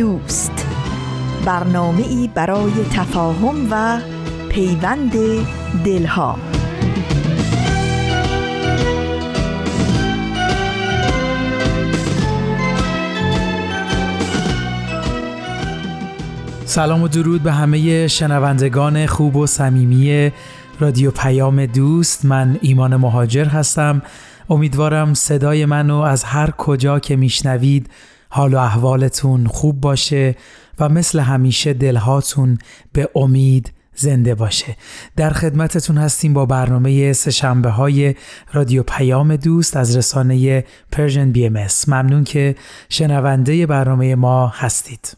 دوست. برنامه ای برای تفاهم و پیوند دلها. سلام و درود به همه شنوندگان خوب و صمیمی رادیو پیام دوست. من ایمان مهاجر هستم. امیدوارم صدای منو از هر کجا که میشنوید حال و احوالتون خوب باشه و مثل همیشه دلهاتون به امید زنده باشه. در خدمتتون هستیم با برنامه سشنبه های رادیو پیام دوست از رسانه Persian BMS ممنون که شنونده برنامه ما هستید.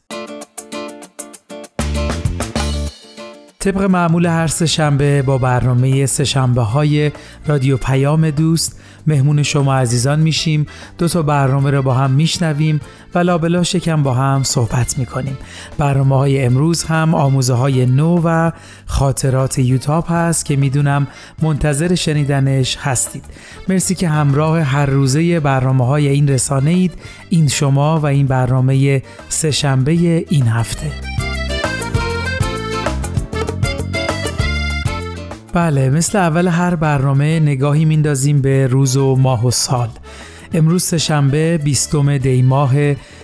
طبق معمول هر سهشنبه با برنامه سهشنبه های رادیو پیام دوست مهمون شما عزیزان میشیم. دو تا برنامه رو با هم میشنویم و لابلا شکم با هم صحبت می‌کنیم. برنامه های امروز هم آموزه های نو و خاطرات یوتاپ هست که می‌دونم منتظر شنیدنش هستید. مرسی که همراه هر روزه برنامه های این رسانه اید این شما و این برنامه سهشنبه این هفته. بله مثل اول هر برنامه نگاهی میندازیم به روز و ماه و سال. امروز شنبه 20 دی ماه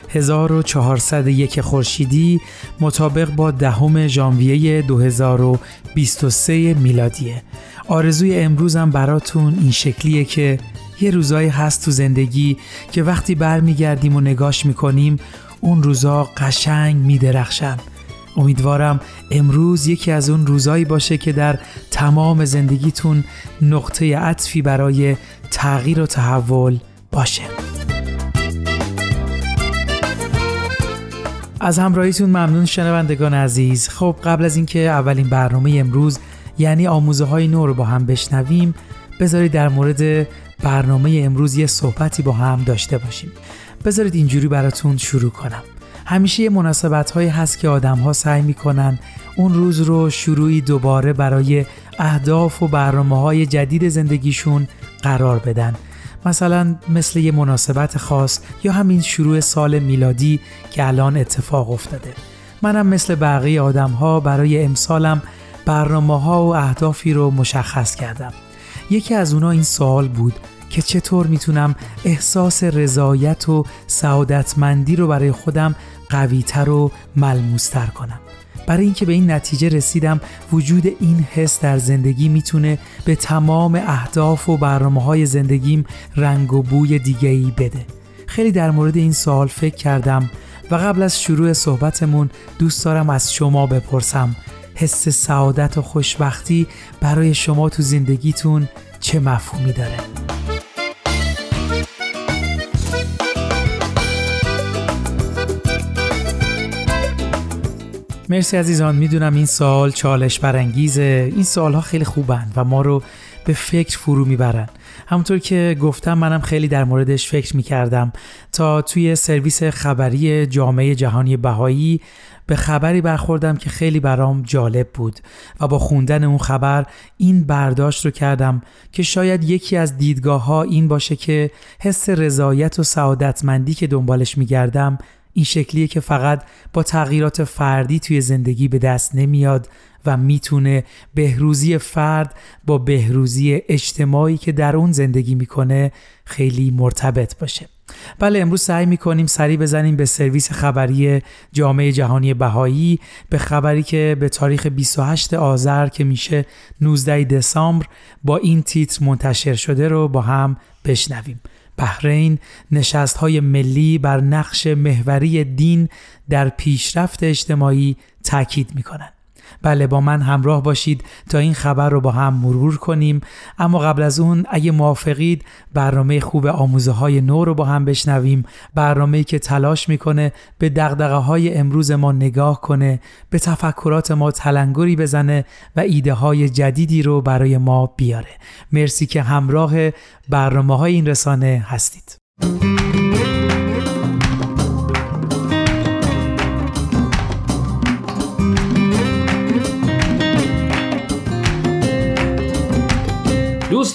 1401 خورشیدی مطابق با دهم ژانویه 2023 میلادیه. آرزوی امروزم براتون این شکلیه که یه روزایی هست تو زندگی که وقتی برمیگردیم و نگاش می‌کنیم اون روزا قشنگ میدرخشن. امیدوارم امروز یکی از اون روزایی باشه که در تمام زندگیتون نقطه عطفی برای تغییر و تحول باشه. از همراهیتون ممنون شنوندگان عزیز. خب قبل از اینکه اولین برنامه امروز یعنی آموزه های نو رو با هم بشنویم بذارید در مورد برنامه امروز یه صحبتی با هم داشته باشیم. بذارید اینجوری براتون شروع کنم. همیشه یه مناسبت هایی هست که آدم ها سعی می‌کنن اون روز رو شروعی دوباره برای اهداف و برنامه های جدید زندگیشون قرار بدن. مثلا مثل یه مناسبت خاص یا همین شروع سال میلادی که الان اتفاق افتاده. منم مثل بقیه آدم ها برای امسالم برنامه ها و اهدافی رو مشخص کردم. یکی از اونا این سوال بود که چطور می‌تونم احساس رضایت و سعادتمندی رو برای خودم قویتر و ملموستر کنم برای اینکه به این نتیجه رسیدم وجود این حس در زندگی می‌تونه به تمام اهداف و برنامه های زندگیم رنگ و بوی دیگه ای بده خیلی در مورد این سوال فکر کردم و قبل از شروع صحبتمون دوست دارم از شما بپرسم حس سعادت و خوشبختی برای شما تو زندگیتون چه مفهومی داره؟ مرسی عزیزان. می‌دونم این سال چالش برانگیزه. این سال ها خیلی خوبن و ما رو به فکر فرو می‌برن. همونطور که گفتم منم خیلی در موردش فکر می‌کردم. تا توی سرویس خبری جامعه جهانی بهایی به خبری برخوردم که خیلی برام جالب بود و با خوندن اون خبر این برداشت رو کردم که شاید یکی از دیدگاه ها این باشه که حس رضایت و سعادتمندی که دنبالش میگردم این شکلیه که فقط با تغییرات فردی توی زندگی به دست نمیاد و می‌تونه بهروزی فرد با بهروزی اجتماعی که در اون زندگی می‌کنه خیلی مرتبط باشه. بله امروز سعی می‌کنیم سری بزنیم به سرویس خبری جامعه جهانی بهایی به خبری که به تاریخ 28 آذر که میشه 19 دسامبر با این تیتر منتشر شده رو با هم بشنویم. بحرین نشست های ملی بر نقش محوری دین در پیشرفت اجتماعی تاکید می کنند. بله با من همراه باشید تا این خبر رو با هم مرور کنیم. اما قبل از اون اگه موافقید برنامه خوب آموزه های نو رو با هم بشنویم. برنامه که تلاش می‌کنه به دقدقه های امروز ما نگاه کنه به تفکرات ما تلنگری بزنه و ایده های جدیدی رو برای ما بیاره. مرسی که همراه برنامه های این رسانه هستید.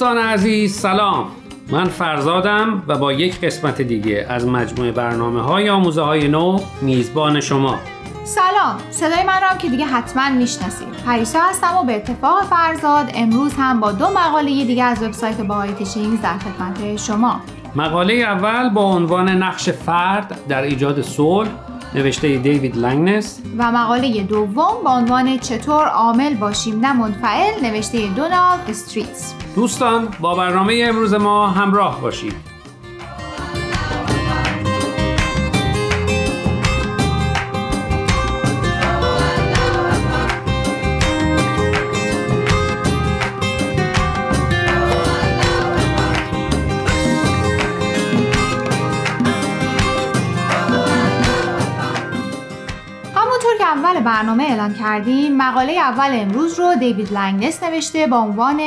دوستان عزیز سلام. من فرزادم و با یک قسمت دیگه از مجموعه برنامه های آموزه های نو میزبان شما. سلام. صدای من را که دیگه حتما می‌شناسید. پریسا هستم و به اتفاق فرزاد امروز هم با دو مقاله دیگه از وبسایت باهای تیچینگز در خدمت شما. مقاله اول با عنوان نقش فرد در ایجاد صلح نوشته دیوید لنگنس. و مقاله دوم با عنوان چطور عامل باشیم نه منفعل نوشته دونالد استریتس. دوستان با برنامه امروز ما همراه باشید. برنامه اعلان کردیم. مقاله اول امروز رو دیوید لنگنس نوشته با عنوان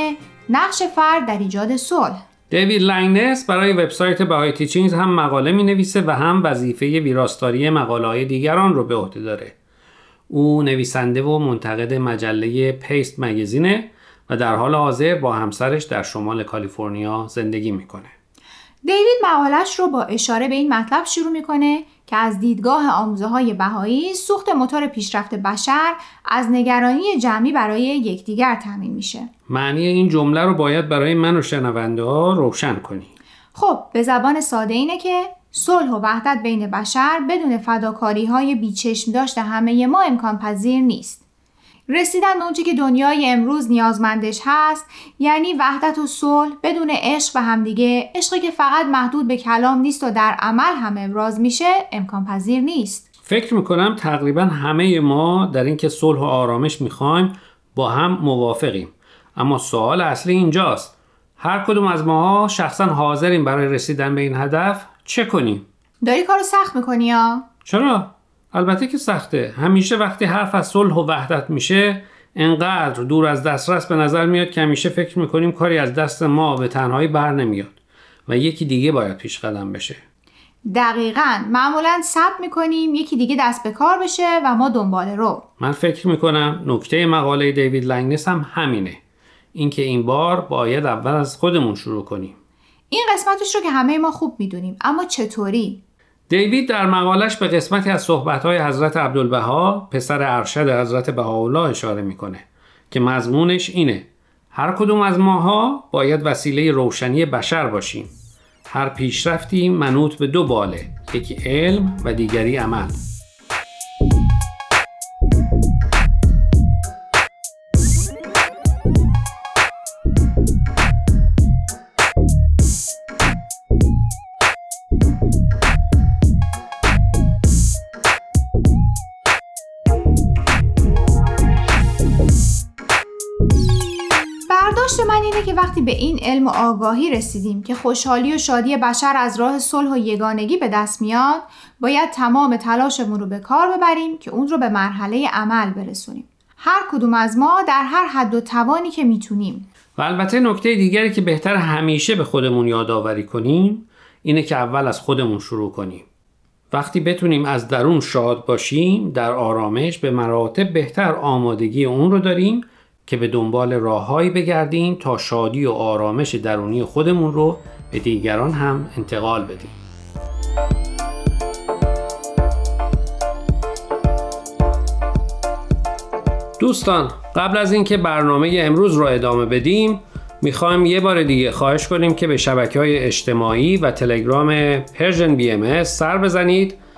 نقش فرد در ایجاد صلح. دیوید لنگنس برای وبسایت Bahai Teachings هم مقاله می نویسه و هم وظیفه ویراستاری مقاله های دیگران رو به عهده داره. او نویسنده و منتقد مجله Paste Magazine ه و در حال حاضر با همسرش در شمال کالیفرنیا زندگی می‌کنه. دیوید مقالش رو با اشاره به این مطلب شروع می‌کنه که از دیدگاه آموزه های بهایی سوخت موتور پیشرفت بشر از نگرانی جمعی برای یکدیگر تامین میشه. معنی این جمله رو باید برای من و شنونده ها روشن کنی. خب به زبان ساده اینه که صلح و وحدت بین بشر بدون فداکاری های بیچشم داشته همه ما امکان پذیر نیست. رسیدن به اونچه که دنیای امروز نیازمندش هست یعنی وحدت و صلح بدون عشق به همدیگه. عشقی که فقط محدود به کلام نیست و در عمل هم ابراز میشه امکان پذیر نیست. فکر می‌کنم تقریبا همه ما در اینکه صلح و آرامش می‌خوایم با هم موافقیم. اما سوال اصلی اینجاست. هر کدوم از ماها شخصا حاضریم برای رسیدن به این هدف چه کنیم؟ داری کارو سخت می‌کنی یا؟ چرا؟ البته که سخته. همیشه وقتی حرف از صلح و وحدت میشه انقدر دور از دسترس به نظر میاد که همیشه فکر می‌کنیم کاری از دست ما به تنهایی بر نمیاد و یکی دیگه باید پیش قدم بشه. دقیقا. معمولا سب می‌کنیم یکی دیگه دست به کار بشه و ما دنبال رو. من فکر می‌کنم نکته مقاله دیوید لنگنس هم همینه. اینکه این بار باید اول از خودمون شروع کنیم. این قسمتش رو که همه ما خوب می‌دونیم اما چطوری؟ دیوید در مقالش به قسمتی از صحبت‌های حضرت عبدالبها پسر ارشد حضرت بهاءالله اشاره می‌کنه که مضمونش اینه هر کدوم از ماها باید وسیله روشنی بشر باشیم. هر پیشرفتی منوط به دو باله یکی علم و دیگری عمل. که وقتی به این علم و آگاهی رسیدیم که خوشحالی و شادی بشر از راه صلح و یگانگی به دست میاد باید تمام تلاشمون رو به کار ببریم که اون رو به مرحله عمل برسونیم. هر کدوم از ما در هر حد و توانی که می‌تونیم. و البته نکته دیگری که بهتر همیشه به خودمون یادآوری کنیم اینه که اول از خودمون شروع کنیم. وقتی بتونیم از درون شاد باشیم در آرامش به مراتب بهتر آمادگی اون رو داریم که به دنبال راههایی بگردیم تا شادی و آرامش درونی خودمون رو به دیگران هم انتقال بدیم. دوستان قبل از اینکه برنامه امروز رو ادامه بدیم می‌خوایم یه بار دیگه خواهش کنیم که به شبکه های اجتماعی و تلگرام Persian BMS سر بزنید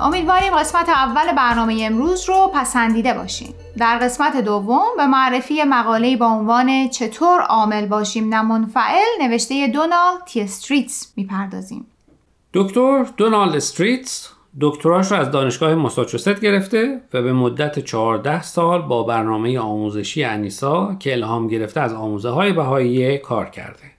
امیدواریم قسمت اول برنامه امروز رو پسندیده باشیم در قسمت دوم به معرفی مقاله با عنوان چطور عامل باشیم نه منفعل نوشته دونالد تی استریتس می‌پردازیم دکتر دونالد استریتس دکتراش رو از دانشگاه ماساچوست گرفته و به مدت 14 سال با برنامه آموزشی انیسا که الهام گرفته از آموزه های بهایی کار کرده.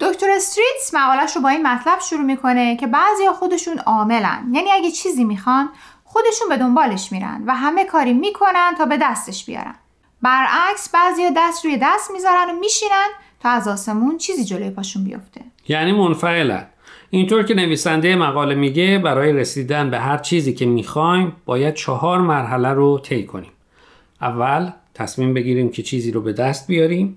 دکتر استریتس مقالش رو با این مطلب شروع می‌کنه که بعضیا خودشون عاملن. یعنی اگه چیزی می‌خوان خودشون به دنبالش میرن و همه کاری می‌کنن تا به دستش بیارن. برعکس بعضیا دست روی دست می‌ذارن و میشینن تا از آسمون چیزی جلوی پاشون بیفته. یعنی منفعلن. اینطور که نویسنده مقاله میگه برای رسیدن به هر چیزی که می‌خوایم باید چهار مرحله رو طی کنیم. اول تصمیم بگیریم که چیزی رو به دست بیاریم.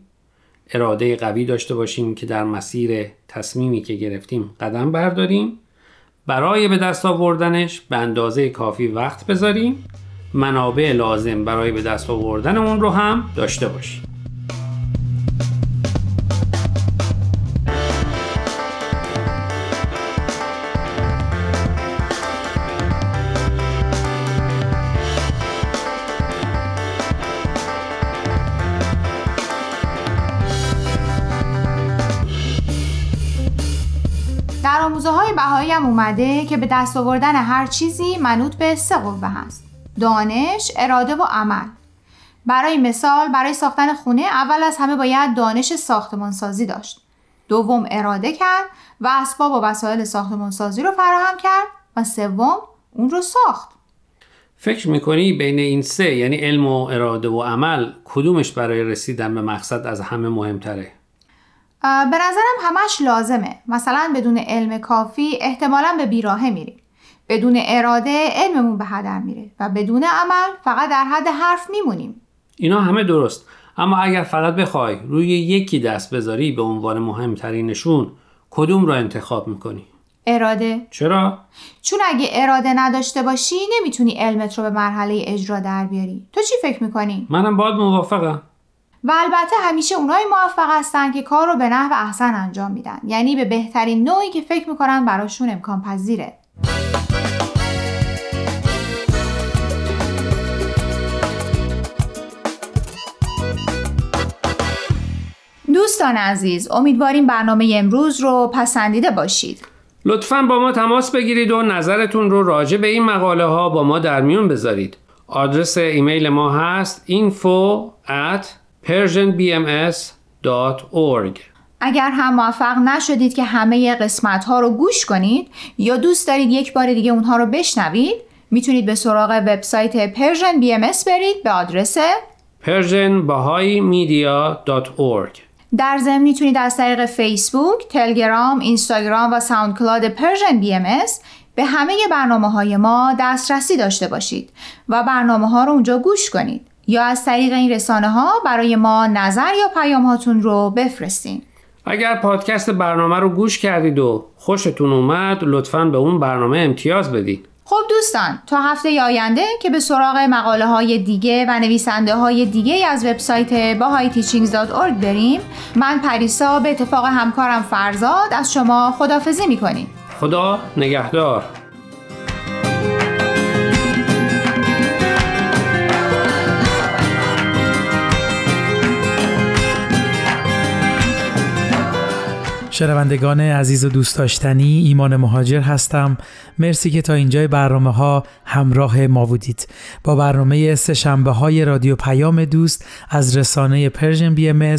اراده قوی داشته باشیم که در مسیر تصمیمی که گرفتیم قدم برداریم. برای به دست آوردنش به اندازه کافی وقت بذاریم. منابع لازم برای به دست آوردن اون رو هم داشته باشیم. بهایی هم اومده که به دست آوردن هر چیزی منوط به سه قوه هست. دانش، اراده و عمل. برای مثال برای ساختن خونه اول از همه باید دانش ساختمان سازی داشت. دوم اراده کرد و اسباب و وسایل ساختمان سازی رو فراهم کرد و سوم اون رو ساخت. فکر می‌کنی بین این سه یعنی علم و اراده و عمل کدومش برای رسیدن به مقصد از همه مهمتره؟ به نظرم همش لازمه. مثلا بدون علم کافی احتمالا به بیراهه میریم. بدون اراده علممون به هدر میره و بدون عمل فقط در حد حرف میمونیم. اینا همه درست. اما اگر فقط بخوای روی یکی دست بذاری به عنوان مهمترینشون کدوم را انتخاب می‌کنی؟ اراده. چرا؟ چون اگه اراده نداشته باشی نمی‌تونی علمت رو به مرحله اجرا در بیاری. تو چی فکر می‌کنی؟ منم باید موافقم. و البته همیشه اونایی موفق هستن که کار رو به نحو احسن انجام میدن. یعنی به بهترین نوعی که فکر می‌کنن براشون امکان پذیره. دوستان عزیز امیدواریم برنامه امروز رو پسندیده باشید. لطفا با ما تماس بگیرید و نظرتون رو راجع به این مقاله ها با ما در میون بذارید. آدرس ایمیل ما هست info at persianbms.org اگر هم موفق نشدید که همه قسمت ها رو گوش کنید یا دوست دارید یک بار دیگه اونها رو بشنوید می‌تونید به سراغ وبسایت Persian BMS برید به آدرس persianbahaimedia.org در ضمن می‌تونید از طریق فیسبوک، تلگرام، اینستاگرام و SoundCloud Persian BMS به همه برنامه های ما دسترسی داشته باشید و برنامه ها رو اونجا گوش کنید. یا از طریق این رسانه ها برای ما نظر یا پیام هاتون رو بفرستین. اگر پادکست برنامه رو گوش کردید و خوشتون اومد لطفا به اون برنامه امتیاز بدید. خب دوستان تا هفته آینده که به سراغ مقاله های دیگه و نویسنده های دیگه از وبسایت bahayteachings.org بریم من پریسا به اتفاق همکارم فرزاد از شما خدافزی می‌کنیم. خدا نگهدار. شنوندگان عزیز و دوست داشتنی ایمان مهاجر هستم. مرسی که تا اینجای برنامه ها همراه ما بودید. با برنامه سهشنبه های رادیو پیام دوست از رسانه پرژن بی ام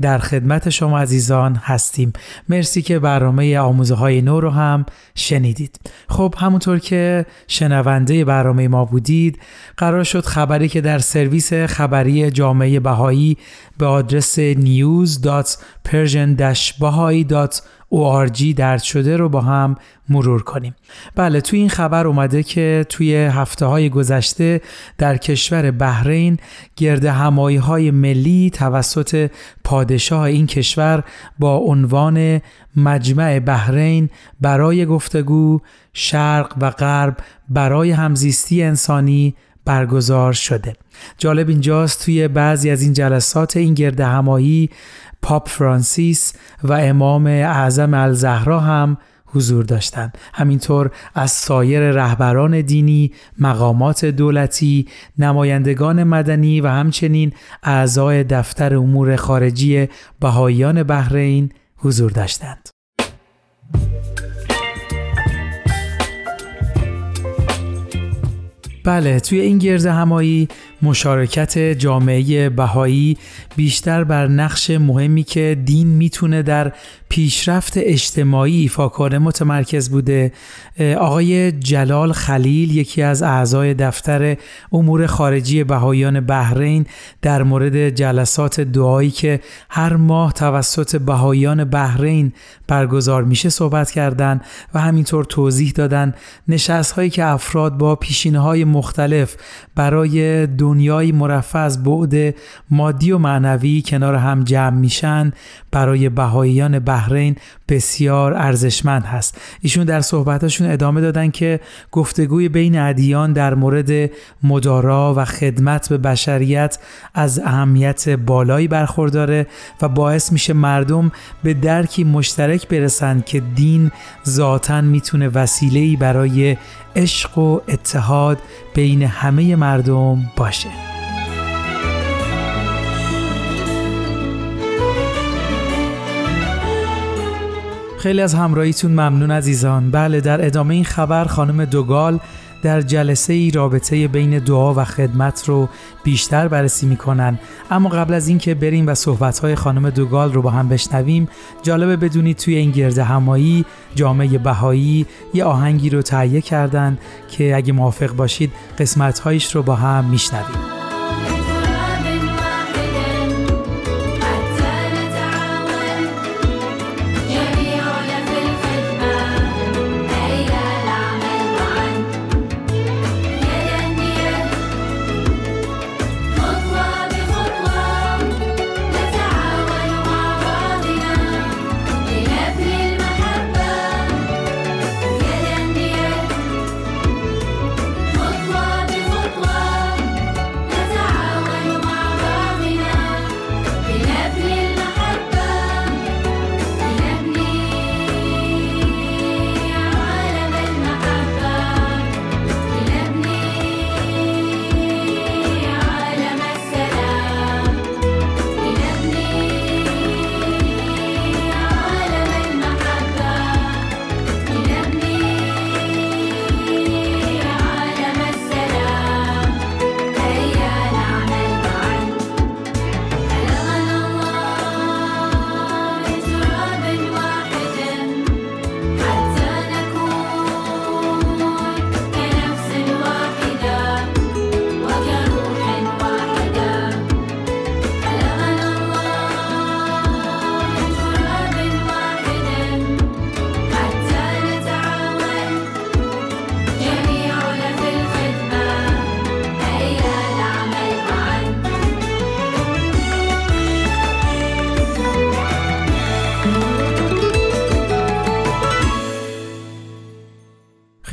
در خدمت شما عزیزان هستیم. مرسی که برنامه آموزه های نو رو هم شنیدید. خب همونطور که شنونده برنامه ما بودید قرار شد خبری که در سرویس خبری جامعه بهایی به آدرس news.persian-bahai.org درد شده رو با هم مرور کنیم. بله توی این خبر اومده که توی هفته های گذشته در کشور بحرین گرد همایی های ملی توسط پادشاه این کشور با عنوان مجمع بحرین برای گفتگو شرق و غرب برای همزیستی انسانی برگزار شده. جالب اینجاست توی بعضی از این جلسات این گرد همایی پاپ فرانسیس و امام اعظم الزهرا هم حضور داشتند. همینطور از سایر رهبران دینی مقامات دولتی نمایندگان مدنی و همچنین اعضای دفتر امور خارجی بهاییان بحرین حضور داشتند. بله توی این گرد همایی مشارکت جامعه بهایی بیشتر بر نقش مهمی که دین می‌تونه در پیشرفت اجتماعی ایفا کنه متمرکز بوده. آقای جلال خلیل یکی از اعضای دفتر امور خارجی بهاییان بحرین در مورد جلسات دعایی که هر ماه توسط بهاییان بحرین برگزار میشه صحبت کردند و همینطور توضیح دادن نشست هایی که افراد با پیشینه های مختلف برای دنیای مرفع از بعد مادی و معنوی کنار هم جمع میشن. برای بهاییان بحرین بسیار ارزشمند هست. ایشون در صحبتاشون ادامه دادن که گفتگوی بین ادیان در مورد مدارا و خدمت به بشریت از اهمیت بالایی برخورداره و باعث میشه مردم به درکی مشترک برسند که دین ذاتا می‌تونه وسیله‌ای برای عشق و اتحاد بین همه مردم باشه. خیلی از همراهیتون ممنون عزیزان. بله در ادامه این خبر خانم دوگال در جلسه ای رابطه بین دعا و خدمت رو بیشتر بررسی می‌کنن. اما قبل از اینکه بریم و صحبت های خانم دوگال رو با هم بشنویم جالبه بدونید توی این گرد همایی جامعه بهایی یه آهنگی رو تهیه کردن که اگه موافق باشید قسمت هایش رو با هم میشنویم.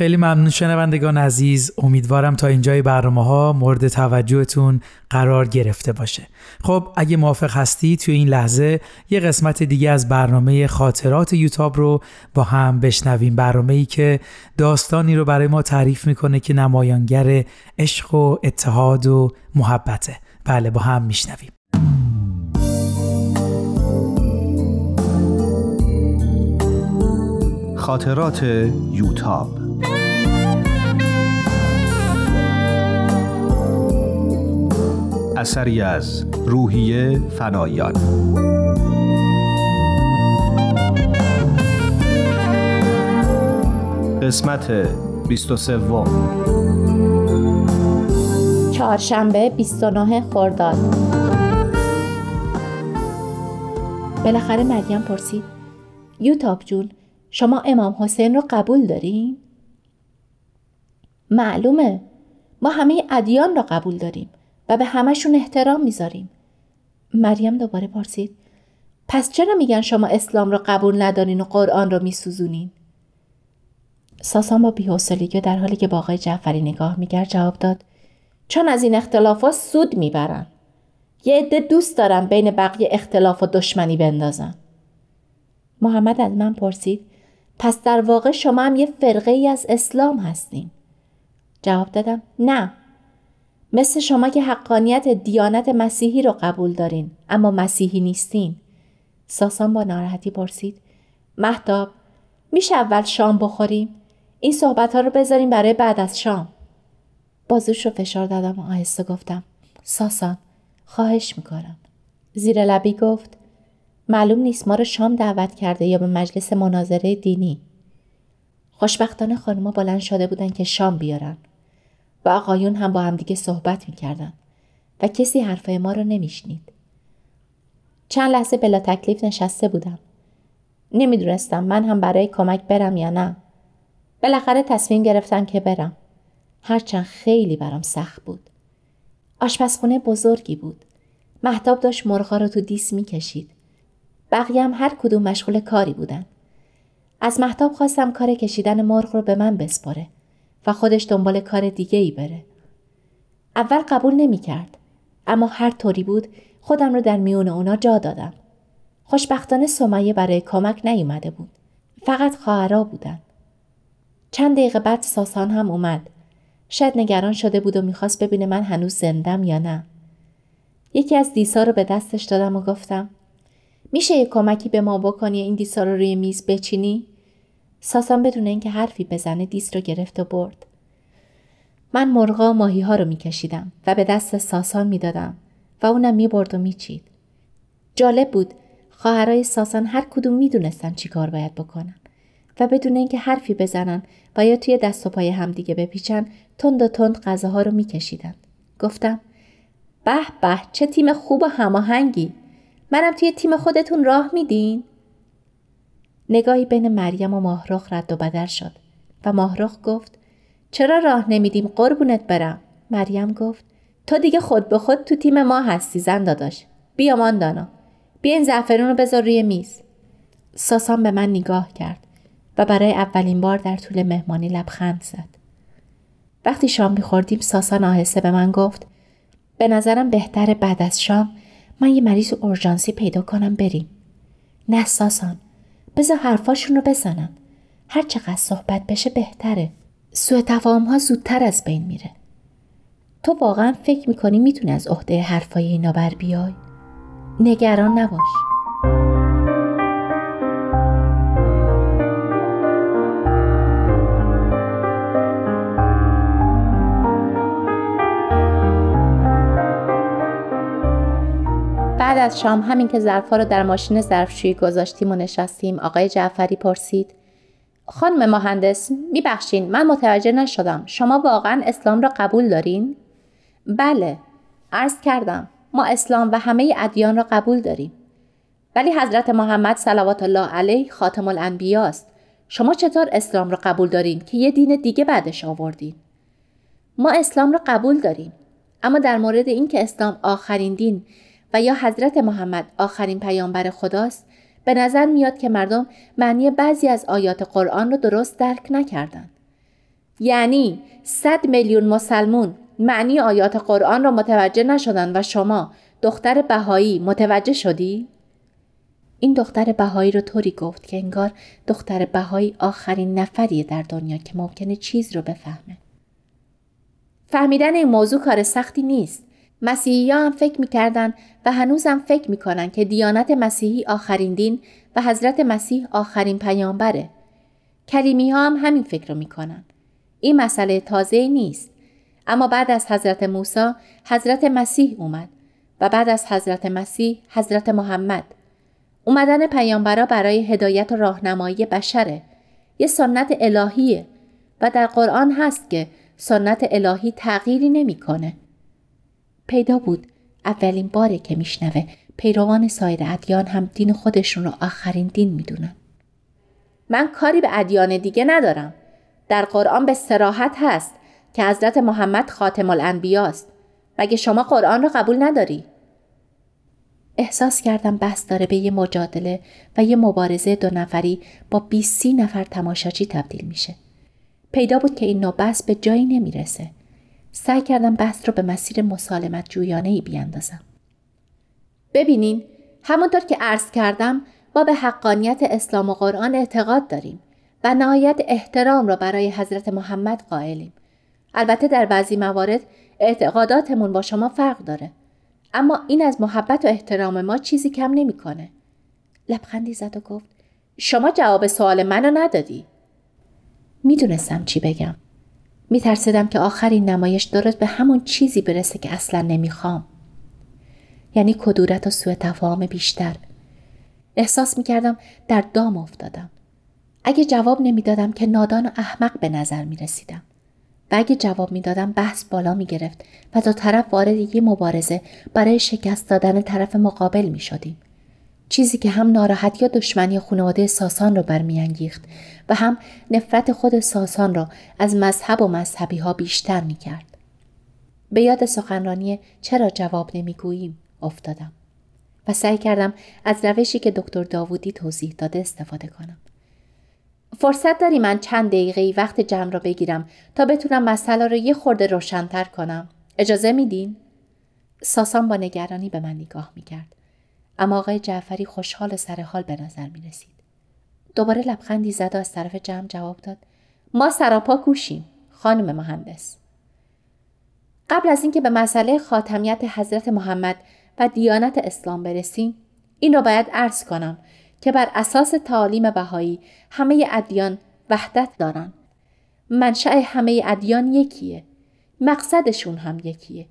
خیلی ممنون شنوندگان عزیز. امیدوارم تا اینجای برنامه ها مورد توجهتون قرار گرفته باشه. خب اگه موافق هستی توی این لحظه یه قسمت دیگه از برنامه خاطرات یوتاب رو با هم بشنویم. برنامه ای که داستانی رو برای ما تعریف می‌کنه که نمایانگر عشق و اتحاد و محبته. بله با هم میشنویم. خاطرات یوتاب اثری از روحیه فنایان. قسمت 23 چهارشنبه 29 خرداد. بالاخره مریم پرسید یوتاب جون شما امام حسین رو قبول دارین؟ معلومه ما همه ادیان را قبول داریم. و به همشون احترام می‌ذاریم. مریم دوباره پرسید پس چرا میگن شما اسلام را قبول ندارین و قرآن را میسوزونین؟ ساسان با بیحوصلگی در حالی که با آقای جعفری نگاه می‌کرد جواب داد چون از این اختلافات سود می‌برن. یه عده دوست دارم بین بقیه اختلاف و دشمنی بندازن. محمد از من پرسید پس در واقع شما هم یه فرقه ای از اسلام هستین. جواب دادم نه. مثل شما که حقانیت دیانت مسیحی رو قبول دارین اما مسیحی نیستین. ساسان با ناراحتی پرسید محتاب میشه اول شام بخوریم؟ این صحبت ها رو بذاریم برای بعد از شام. بازوش رو فشار دادم و آهسته گفتم ساسان خواهش می‌کنم. زیر لبی گفت معلوم نیست ما رو شام دعوت کرده یا به مجلس مناظره دینی. خوشبختانه خانوما بلند شده بودن که شام بیارن و آقایون هم با همدیگه صحبت می‌کردن و کسی حرفای ما رو نمیشنید. چند لحظه بلا تکلیف نشسته بودم. نمی‌دونستم من هم برای کمک برم یا نه. بالاخره تصمیم گرفتم که برم. هرچند خیلی برام سخت بود. آشپزخونه بزرگی بود. محتاب داشت مرغا رو تو دیس می‌کشید. بقیه هم هر کدوم مشغول کاری بودن. از محتاب خواستم کار کشیدن مرغ رو به من بسپاره و خودش دنبال کار دیگه ای بره. اول قبول نمی کرد. اما هر طوری بود خودم رو در میون اونا جا دادم. خوشبختانه سمیه برای کمک نیومده بود. فقط خواهرا بودن. چند دقیقه بعد ساسان هم اومد. شاید نگران شده بود و می‌خواست ببینه من هنوز زندم یا نه. یکی از دیسا رو به دستش دادم و گفتم میشه یه کمکی به ما بکنی این دیسا رو روی میز بچینی؟ ساسان بدون اینکه حرفی بزنه دیس رو گرفت و برد. من مرغا و ماهی ها رو میکشیدم و به دست ساسان می‌دادم و اونم می‌برد و میچید. جالب بود خواهرای ساسان هر کدوم می‌دونستن چی کار باید بکنن و بدون اینکه حرفی بزنن و یا توی دست و پای همدیگه بپیچن تند و تند غذاها رو میکشیدن. گفتم به به چه تیم خوب و هماهنگی منم توی تیم خودتون راه میدین؟ نگاهی بین مریم و ماهرخ رد و بدل شد و ماهرخ گفت چرا راه نمیدیم؟ قربونت برم؟ مریم گفت تو دیگه خود به خود تو تیم ما هستی زن داداش. بیا ماندانا بیا این زعفرون رو بذار روی میز. ساسان به من نگاه کرد و برای اولین بار در طول مهمانی لبخند زد. وقتی شام میخوردیم ساسان آهسته به من گفت به نظرم بهتر بعد از شام من یه مریض اورژانسی پیدا کنم بریم. نه ساسان بذار حرفاشون رو بزنن. هر چقدر صحبت بشه بهتره. سوء تفاهم ها زودتر از بین میره. تو واقعا فکر می‌کنی می‌تونی از عهده حرفای اینا بر بیای؟ نگران نباش. از شام همین که ظرفا رو در ماشین ظرفشویی گذاشتیم و نشستیم آقای جعفری پرسید خانم مهندس میبخشین من متوجه نشدم. شما واقعا اسلام را قبول دارین؟ بله عرض کردم ما اسلام و همه ادیان را قبول داریم. ولی حضرت محمد صلوات الله علیه خاتم الانبیاست شما چطور اسلام را قبول دارین که یه دین دیگه بعدش آوردین؟ ما اسلام را قبول داریم. اما در مورد اینکه اسلام آخرین دین و یا حضرت محمد آخرین پیامبر خداست به نظر میاد که مردم معنی بعضی از آیات قرآن رو درست درک نکردن. یعنی صد میلیون مسلمون معنی آیات قرآن را متوجه نشدن و شما دختر بهایی متوجه شدی؟ این دختر بهایی رو طوری گفت که انگار دختر بهایی آخرین نفریه در دنیا که ممکنه چیز رو بفهمه. فهمیدن این موضوع کار سختی نیست. مسیحی هم فکر می‌کردن و هنوزم فکر می‌کنن که دیانت مسیحی آخرین دین و حضرت مسیح آخرین پیامبره. کریمی ها هم همین فکر رو می‌کنن. این مسئله تازه نیست. اما بعد از حضرت موسی حضرت مسیح اومد و بعد از حضرت مسیح حضرت محمد. اومدن پیامبرا برای هدایت و راهنمایی بشره. یه سنت الهیه و در قرآن هست که سنت الهی تغییری نمی‌کنه. پیدا بود اولین باره که میشنوه پیروان سایر ادیان هم دین خودشون رو آخرین دین می‌دونن. من کاری به ادیان دیگه ندارم. در قرآن به سراحت هست که حضرت محمد خاتم الانبیاست. مگه شما قرآن رو قبول نداری؟ احساس کردم بحث داره به یه مجادله و یه مبارزه دو نفری با 20 نفر تماشاچی تبدیل میشه. پیدا بود که این نوع بحث به جایی نمی‌رسه. سعی کردم بحث رو به مسیر مسالمت جویانه ای بیاندازم. ببینین همونطور که عرض کردم ما به حقانیت اسلام و قرآن اعتقاد داریم و نهایت احترام را برای حضرت محمد قائلیم. البته در بعضی موارد اعتقاداتمون با شما فرق داره. اما این از محبت و احترام ما چیزی کم نمی‌کنه. لبخندی زد و گفت شما جواب سوال منو ندادی. می‌دونستم چی بگم. میترسیدم که آخرین نمایش درست به همون چیزی برسه که اصلا نمی‌خوام. یعنی کدورت و سوء تفاهم بیشتر. احساس می‌کردم در دام افتادم. اگه جواب نمی‌دادم که نادان و احمق به نظر می رسیدم. و اگه جواب می‌دادم بحث بالا می گرفت و دو طرف وارد یه مبارزه برای شکست دادن طرف مقابل می شدیم. چیزی که هم ناراحت یا دشمنی خانواده ساسان را برمیانگیخت و هم نفرت خود ساسان را از مذهب و مذهبی ها بیشتر می کرد. به یاد سخنرانی چرا جواب نمی‌گوییم افتادم و سعی کردم از روشی که دکتر داوودی توضیح داده استفاده کنم. فرصت داری من چند دقیقه وقت جمع را بگیرم تا بتونم مسئله رو یه خورده روشنتر کنم. اجازه میدین؟ ساسان با نگرانی به من نگاه می‌کرد. اما آقای جعفری خوشحال سر حال به نظر می رسید. دوباره لبخندی زد و از طرف جمع جواب داد. ما سراپا گوشیم خانم مهندس. قبل از اینکه به مسئله خاتمیت حضرت محمد و دیانت اسلام برسیم این را باید عرض کنم که بر اساس تعالیم بهایی همه ادیان وحدت دارند. منشأ همه ادیان یکیه. مقصدشون هم یکیه.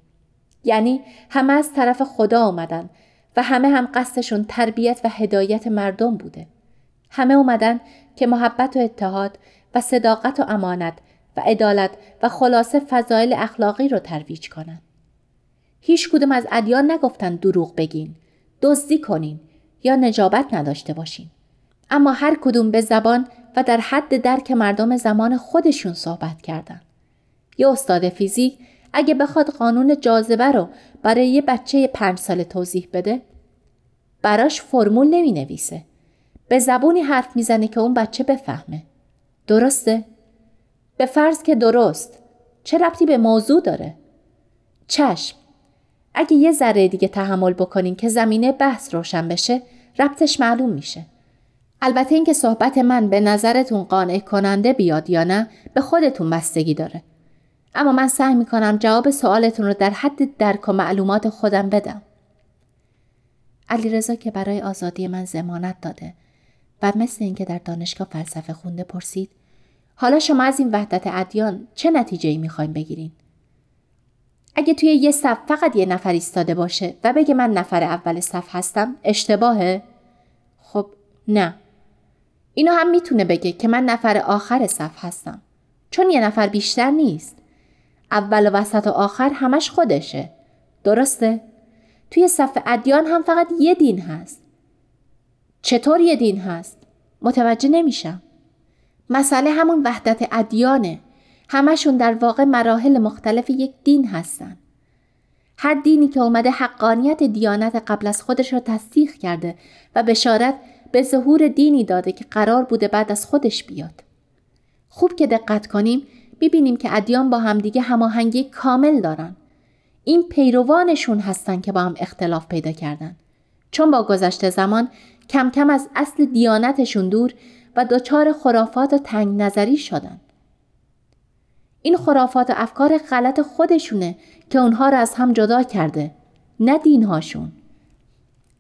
یعنی همه از طرف خدا آمدن و همه هم قصدشون تربیت و هدایت مردم بوده. همه اومدن که محبت و اتحاد و صداقت و امانت و عدالت و خلاصه فضایل اخلاقی رو ترویج کنن. هیچ کدوم از ادیان نگفتن دروغ بگین، دزدی کنین یا نجابت نداشته باشین. اما هر کدوم به زبان و در حد درک مردم زمان خودشون صحبت کردن. یه استاد فیزیک اگه بخواد قانون جاذبه رو برای یه بچه پنج ساله توضیح بده براش فرمول نمی نویسه. به زبونی حرف می‌زنه که اون بچه بفهمه. درسته؟ به فرض که درست. چه ربطی به موضوع داره؟ چشم. اگه یه ذره دیگه تحمل بکنین که زمینه بحث روشن بشه ربطش معلوم میشه. البته اینکه صحبت من به نظرتون قانع کننده بیاد یا نه به خودتون بستگی داره. اما من سعی می‌کنم جواب سوالتون رو در حد درک و معلومات خودم بدم. علیرضا که برای آزادی من زمانت داده و مثل اینکه در دانشگاه فلسفه خونده پرسید حالا شما از این وحدت ادیان چه نتیجه ای می‌خوایم بگیرین؟ اگه توی یه صف فقط یه نفر ایستاده باشه و بگه من نفر اول صف هستم اشتباهه؟ خب نه. اینو هم می‌تونه بگه که من نفر آخر صف هستم. چون یه نفر بیشتر نیست. اول و وسط و آخر همش خودشه. درسته؟ توی صف ادیان هم فقط یه دین هست. چطور یه دین هست؟ متوجه نمیشم. مسئله همون وحدت ادیانه. همشون در واقع مراحل مختلف یک دین هستن. هر دینی که اومده حقانیت دیانت قبل از خودش را تصدیق کرده و بشارت به ظهور دینی داده که قرار بوده بعد از خودش بیاد. خوب که دقت کنیم می‌بینیم که ادیان با همدیگه هماهنگی کامل دارن. این پیروانشون هستن که با هم اختلاف پیدا کردن. چون با گذشته زمان کم کم از اصل دیانتشون دور و دچار خرافات و تنگ نظری شدن. این خرافات و افکار غلط خودشونه که اونها رو از هم جدا کرده نه دینهاشون.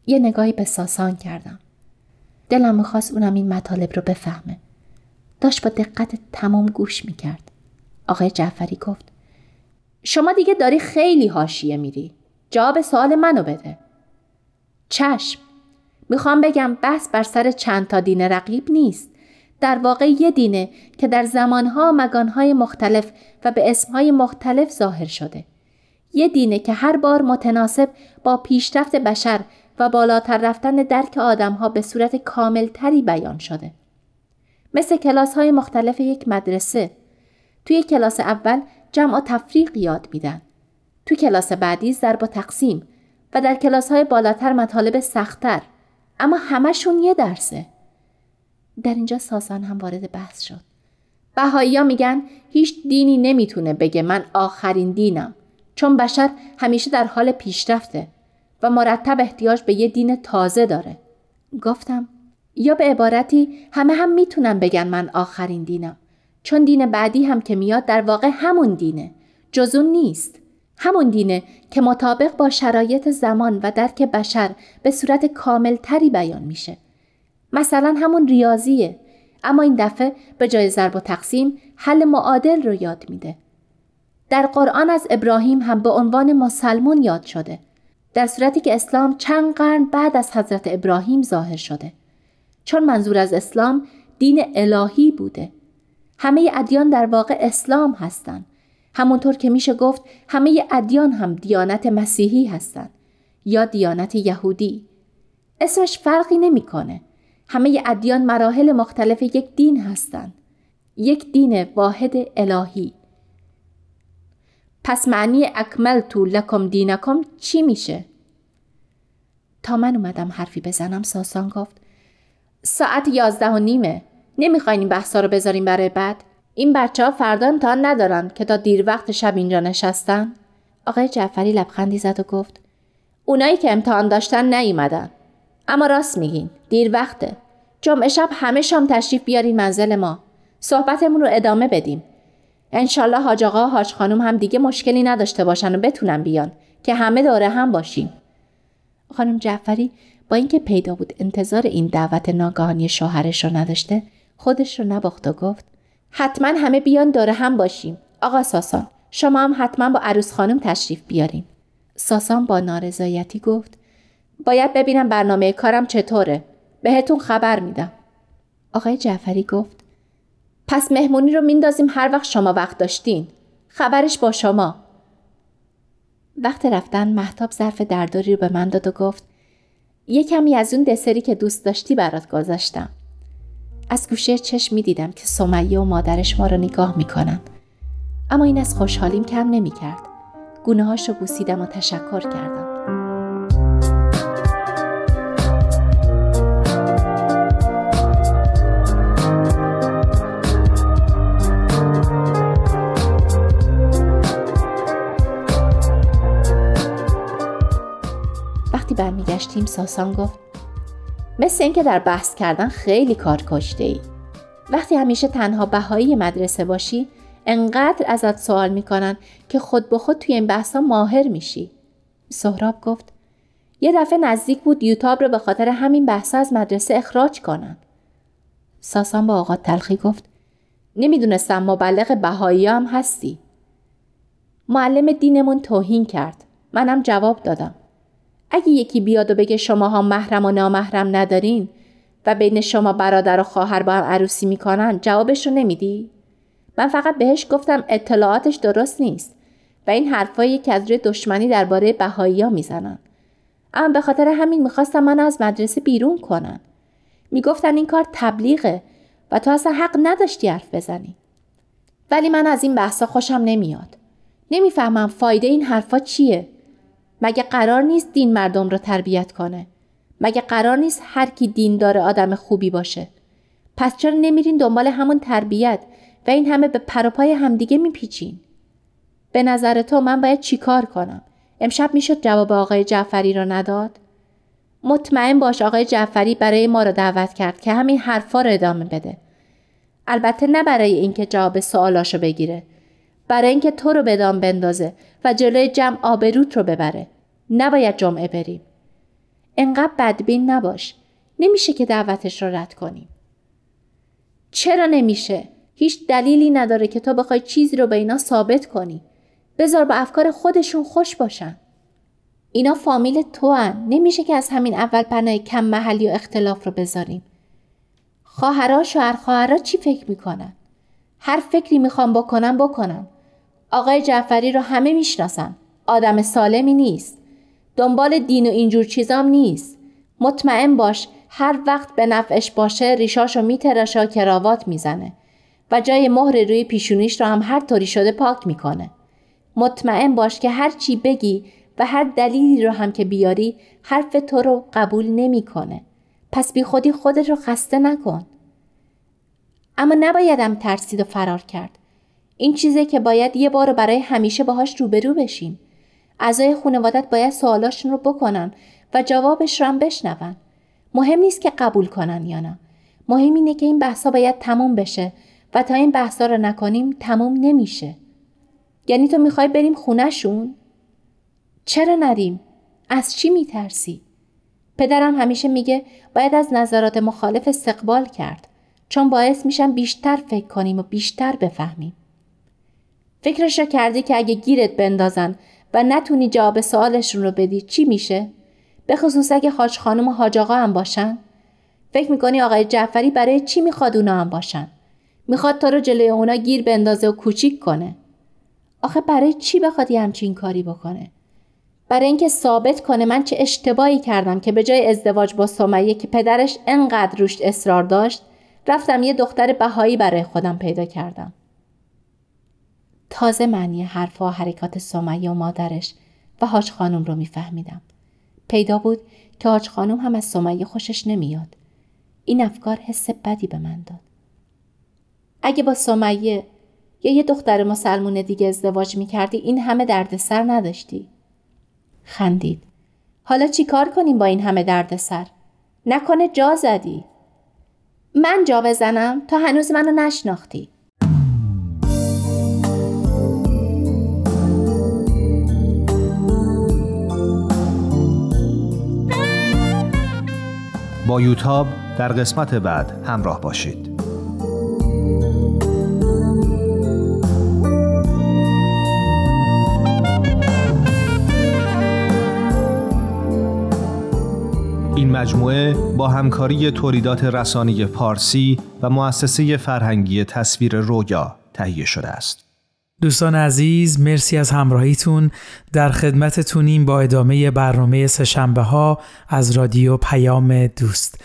یه نگاهی به ساسان کردم. دلم می‌خواست اونم این مطالب رو بفهمه. داشت با دقت تمام گوش می‌کرد. آقای جعفری گفت شما دیگه داری خیلی هاشیه میری. جواب سوال منو بده. چشم. می‌خوام بگم بحث بر سر چند تا دین رقیب نیست. در واقع یه دینه که در زمانها و مگانهای مختلف و به اسمهای مختلف ظاهر شده. یه دینه که هر بار متناسب با پیشرفت بشر و بالاتر رفتن درک آدمها به صورت کاملتری بیان شده. مثل کلاس های مختلف یک مدرسه. توی کلاس اول جمع و تفریق یاد میدن. توی کلاس بعدی ضرب و تقسیم و در کلاس های بالاتر مطالب سختتر. اما همشون یه درسه. در اینجا ساسان هم وارد بحث شد. بهایی ها میگن هیچ دینی نمی‌تونه بگه من آخرین دینم چون بشر همیشه در حال پیشرفته و مرتب احتیاج به یه دین تازه داره. گفتم یا به عبارتی همه هم می‌تونن بگن من آخرین دینم چون دین بعدی هم که میاد در واقع همون دینه جزون نیست. همون دینه که مطابق با شرایط زمان و درک بشر به صورت کامل تری بیان میشه. مثلا همون ریاضیه اما این دفعه به جای ضرب و تقسیم حل معادل رو یاد میده. در قرآن از ابراهیم هم به عنوان مسلمون یاد شده در صورتی که اسلام چند قرن بعد از حضرت ابراهیم ظاهر شده. چون منظور از اسلام دین الهی بوده. همه ادیان در واقع اسلام هستند. همونطور که میشه گفت همه ادیان هم دیانت مسیحی هستند یا دیانت یهودی. اسمش فرقی نمی‌کنه. همه ادیان مراحل مختلف یک دین هستند. یک دین واحد الهی. پس معنی تو لکم دینکم چی میشه؟ تا من اومدم حرفی بزنم ساسان گفت. ساعت یازده و نیمه. نمی‌خواین این بحثا رو بذاریم برای بعد؟ این بچه ها فردا امتحان ندارن که تا دیر وقت شب اینجا نشستن. آقای جعفری لبخندی زد و گفت اونایی که امتحان داشتن نیومدن. اما راست میگین دیر وقته. جمعه شب همه شام تشریف بیارین منزل ما. صحبتمون رو ادامه بدیم. انشالله حاج آقا حاج خانم هم دیگه مشکلی نداشته باشن و بتونن بیان که همه داره هم باشیم. خانم جعفری با اینکه پیدا بود انتظار این دعوت ناگهانی شوهرش رو نداشته خودش رو نباخت و گفت حتما همه بیان داره هم باشیم. آقا ساسان شما هم حتما با عروس خانم تشریف بیاریم ساسان با نارضایتی گفت باید ببینم برنامه کارم چطوره. بهتون خبر میدم. آقای جعفری گفت پس مهمونی رو میندازیم هر وقت شما وقت داشتین. خبرش با شما. وقت رفتن محتاب ظرف درداری رو به من داد و گفت یه کمی از اون دسری که دوست داشتی برات گذاشتم. از گوشه چشم می دیدم که سمیه و مادرش ما را نگاه می اما این از خوشحالیم کم نمی کرد. گونه هاش رو بوسیدم و تشکر کردم. وقتی برمیگشتیم ساسان گفت مثل اینکه در بحث کردن خیلی کار کشته ای. وقتی همیشه تنها بهایی مدرسه باشی انقدر ازت سوال می‌کنن که خود به خود توی این بحثا ماهر میشی. سهراب گفت یه دفعه نزدیک بود یوتاب رو به خاطر همین بحثا از مدرسه اخراج کنن. ساسان با آقا تلخی گفت نمی‌دونستم مبلغ بهایی هم هستی. معلم دینمون توهین کرد. منم جواب دادم. اگه یکی بیاد و بگه شما ها محرم و نامحرم ندارین و بین شما برادر و خواهر با هم عروسی می‌کنن جوابش رو نمیدی؟ من فقط بهش گفتم اطلاعاتش درست نیست و این حرفایی که از روی دشمنی درباره بهایی ها می‌زنن. اما به خاطر همین می‌خواستم من از مدرسه بیرون کنن. می‌گفتن این کار تبلیغه و تو اصلا حق نداشتی حرف بزنی. ولی من از این بحثا خوشم نمیاد. نمی‌فهمم فایده این حرفا چیه؟ مگه قرار نیست دین مردم را تربیت کنه؟ مگه قرار نیست هر کی دین داره آدم خوبی باشه؟ پس چرا نمیرین دنبال همون تربیت و این همه به پروپای همدیگه میپیچین؟ به نظر تو من باید چیکار کنم؟ امشب می‌شد جواب آقای جعفری را نداد؟ مطمئن باش آقای جعفری برای ما را دعوت کرد که همین حرفا را ادامه بده. البته نه برای اینکه جواب سوالاشو بگیره. برای اینکه تو رو بدان بندازه و جلوی جمع آبروت رو ببره. نباید جمعه بریم. انقدر بدبین نباش. نمیشه که دعوتش رو رد کنیم. چرا نمیشه؟ هیچ دلیلی نداره که تو بخوای چیزی رو به اینا ثابت کنی. بذار با افکار خودشون خوش باشن. اینا فامیل تو هن. نمیشه که از همین اول پناه کم محلی و اختلاف رو بذاریم. خواهرها شوهر خواهرها چی فکر می‌کنن؟ هر فکری می‌خوام بکنم بکنم. آقای جعفری رو همه می‌شناسن. آدم سالمی نیست. دنبال دین و اینجور چیزام نیست. مطمئن باش هر وقت به نفعش باشه ریشاشو میتراشه و کراوات می‌زنه. و جای مهر روی پیشونیش رو هم هر طوری شده پاک می‌کنه. مطمئن باش که هر چی بگی و هر دلیلی رو هم که بیاری حرف تو رو قبول نمی‌کنه. پس بی خودی خودت رو خسته نکن. اما نبایدم ترسید و فرار کرد. این چیزه که باید یه بار برای همیشه باهاش روبرو بشیم اعضای خانوادت باید سوالاشون رو بکنن و جوابش رو هم بشنون مهم نیست که قبول کنن یا نه مهم اینه که این بحثا باید تموم بشه و تا این بحثا رو نکنیم تموم نمیشه یعنی تو می‌خوای بریم خونهشون؟ چرا نریم؟ از چی میترسی؟ پدرم همیشه میگه باید از نظرات مخالف استقبال کرد چون باعث میشن بیشتر فکر کنیم و بیشتر بفهمیم. فکرش رو کردی که اگه گیرت بندازن و نتونی جواب سوالشون رو بدی چی میشه؟ به خصوص اگه حاج خانم و حاج آقا هم باشن؟ فکر می‌کنی آقای جعفری برای چی می‌خواد اونا هم باشن؟ می‌خواد تو رو جلوی اونا گیر بندازه و کوچیک کنه. آخه برای چی بخواد یه همچین کاری بکنه؟ برای اینکه ثابت کنه من چه اشتباهی کردم که به جای ازدواج با سمیه که پدرش انقدر روش اصرار داشت رفتم یه دختر بهایی برای خودم پیدا کردم. تازه معنی حرفها و حرکات سمیه و مادرش و حاج خانم رو میفهمیدم. پیدا بود که حاج خانم هم از سمیه خوشش نمیاد. این افکار حس بدی به من داد. اگه با سمیه یا یه دختر مسلمون دیگه ازدواج می‌کردی این همه دردسر نداشتی. خندید. حالا چی کار کنیم با این همه دردسر؟ نکنه جا زدی. من جا بزنم تا هنوز منو نشناختی. با یوتاب در قسمت بعد همراه باشید. این مجموعه با همکاری تولیدات رسانی پارسی و مؤسسه فرهنگی تصویر رویا تهیه شده است. دوستان عزیز مرسی از همراهیتون. در خدمتتونیم با ادامه برنامه سشنبه ها از رادیو پیام دوست.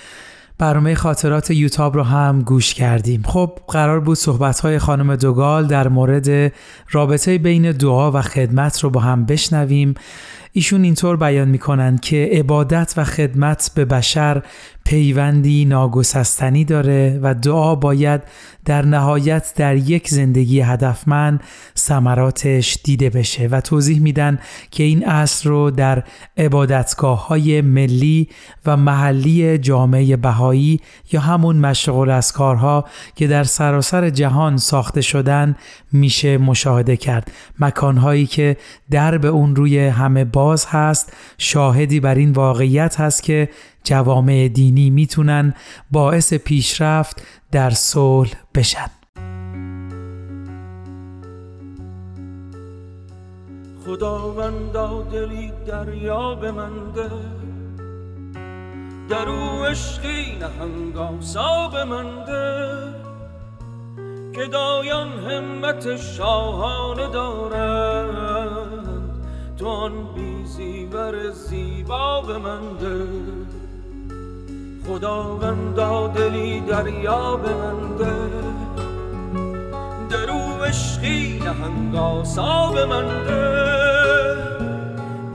برنامه خاطرات یوتاب رو هم گوش کردیم. خب قرار بود صحبت های خانم دوگال در مورد رابطه بین دعا و خدمت رو با هم بشنویم. ایشون اینطور بیان می‌کنند که عبادت و خدمت به بشر پیوندی ناگسستنی داره و دعا باید در نهایت در یک زندگی هدفمند ثمراتش دیده بشه و توضیح میدن که این اصل رو در عبادتگاه های ملی و محلی جامعه بهایی یا همون مشغول از کارها که در سراسر جهان ساخته شدن میشه مشاهده کرد. مکانهایی که درب اون روی همه باز هست شاهدی بر این واقعیت هست که جوامع دینی می‌تونن باعث پیشرفت در صلح بشن. خداوندا دلی دریا به من ده. در او عشقی نهنگاسا به من ده. که دایان همت شاهانه دارند تو آن بیزیور زیبا به من ده خداوندا دلی دریا به من ده درو عشقی نهنگاسا به من ده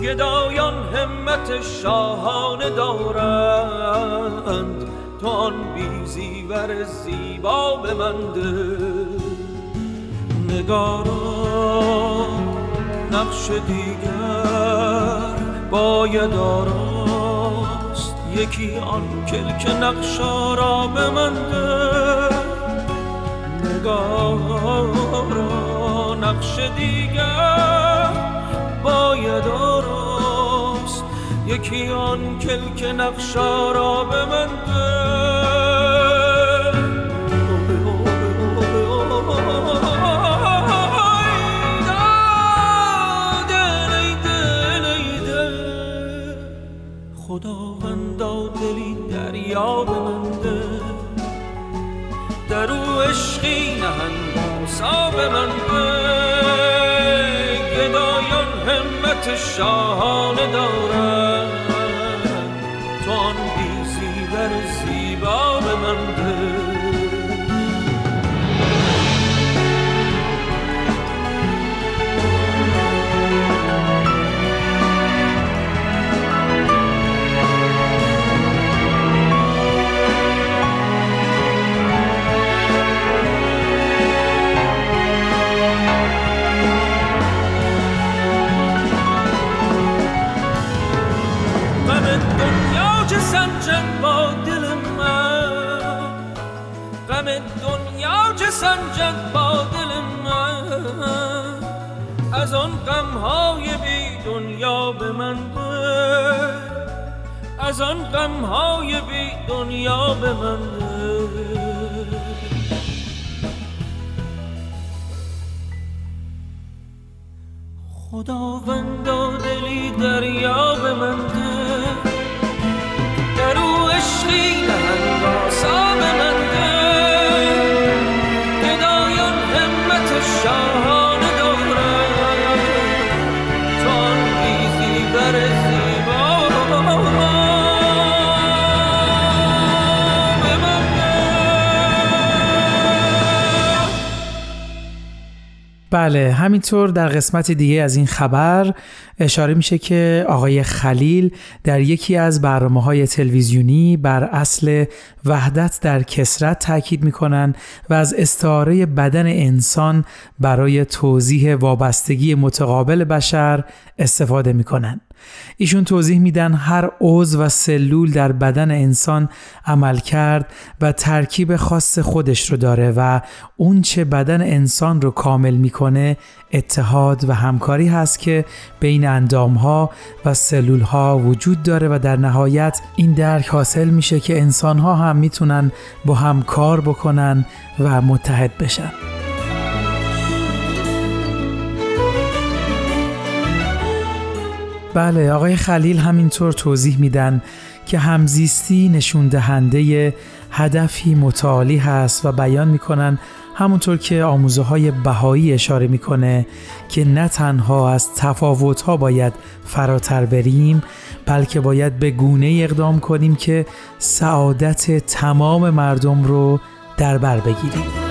گدایان همت شاهانه دارند. تو آن بیزیور زیبا به من ده نگاران نقش دیگر باید آراست. یکی آن کلک نقشا را به من ده. نگارا نقش دیگر باید آراست. یکی آن کلک نقشا را به من دلی دریا به من ده در او عشقی نهنگاسا به من گدایان همت شاهانه دارن با دل من. از آن غمهای بی دنیا به من از آن غمهای بی دنیا به من خداوندا دلی دریا به من در او عشقی نهنگاسا به من گدایان بله همینطور در قسمت دیگه از این خبر اشاره میشه که آقای خلیل در یکی از برنامه های تلویزیونی بر اصل وحدت در کسرت تاکید می‌کنن و از استعاره بدن انسان برای توضیح وابستگی متقابل بشر استفاده می‌کنن. ایشون توضیح میدن هر عضو و سلول در بدن انسان عمل کرد و ترکیب خاص خودش رو داره و اون چه بدن انسان رو کامل می‌کنه اتحاد و همکاری هست که بین اندام ها و سلول ها وجود داره و در نهایت این درک حاصل میشه که انسان ها هم می‌تونن با هم کار بکنن و متحد بشن. بله آقای خلیل همینطور توضیح میدن که همزیستی نشون دهنده هدفی متعالی هست و بیان می‌کنن همونطور که آموزه های بهایی اشاره می‌کنه که نه تنها از تفاوت ها باید فراتر بریم بلکه باید به گونه اقدام کنیم که سعادت تمام مردم رو در بر بگیریم.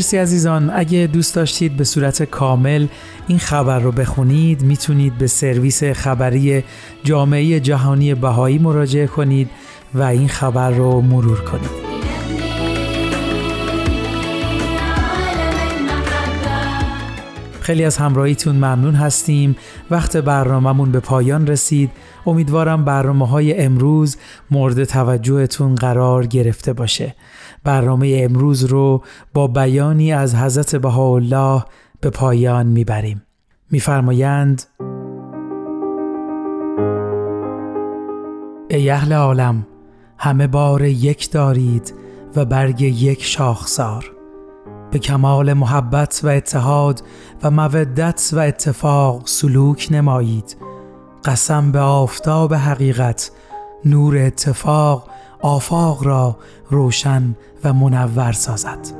مرسی عزیزان. اگه دوست داشتید به صورت کامل این خبر رو بخونید می‌تونید به سرویس خبری جامعه جهانی بهایی مراجعه کنید و این خبر رو مرور کنید. خیلی از همراهیتون ممنون هستیم. وقت برنامهمون به پایان رسید. امیدوارم برنامه های امروز مورد توجهتون قرار گرفته باشه. برنامه امروز رو با بیانی از حضرت بهاءالله به پایان می‌بریم. میفرمایند ای اهل عالم همه بار یک دارید و برگ یک شاخسار. به کمال محبت و اتحاد و مودت و اتفاق سلوک نمایید. قسم به آفتاب حقیقت نور اتفاق آفاق را روشن و منور سازد.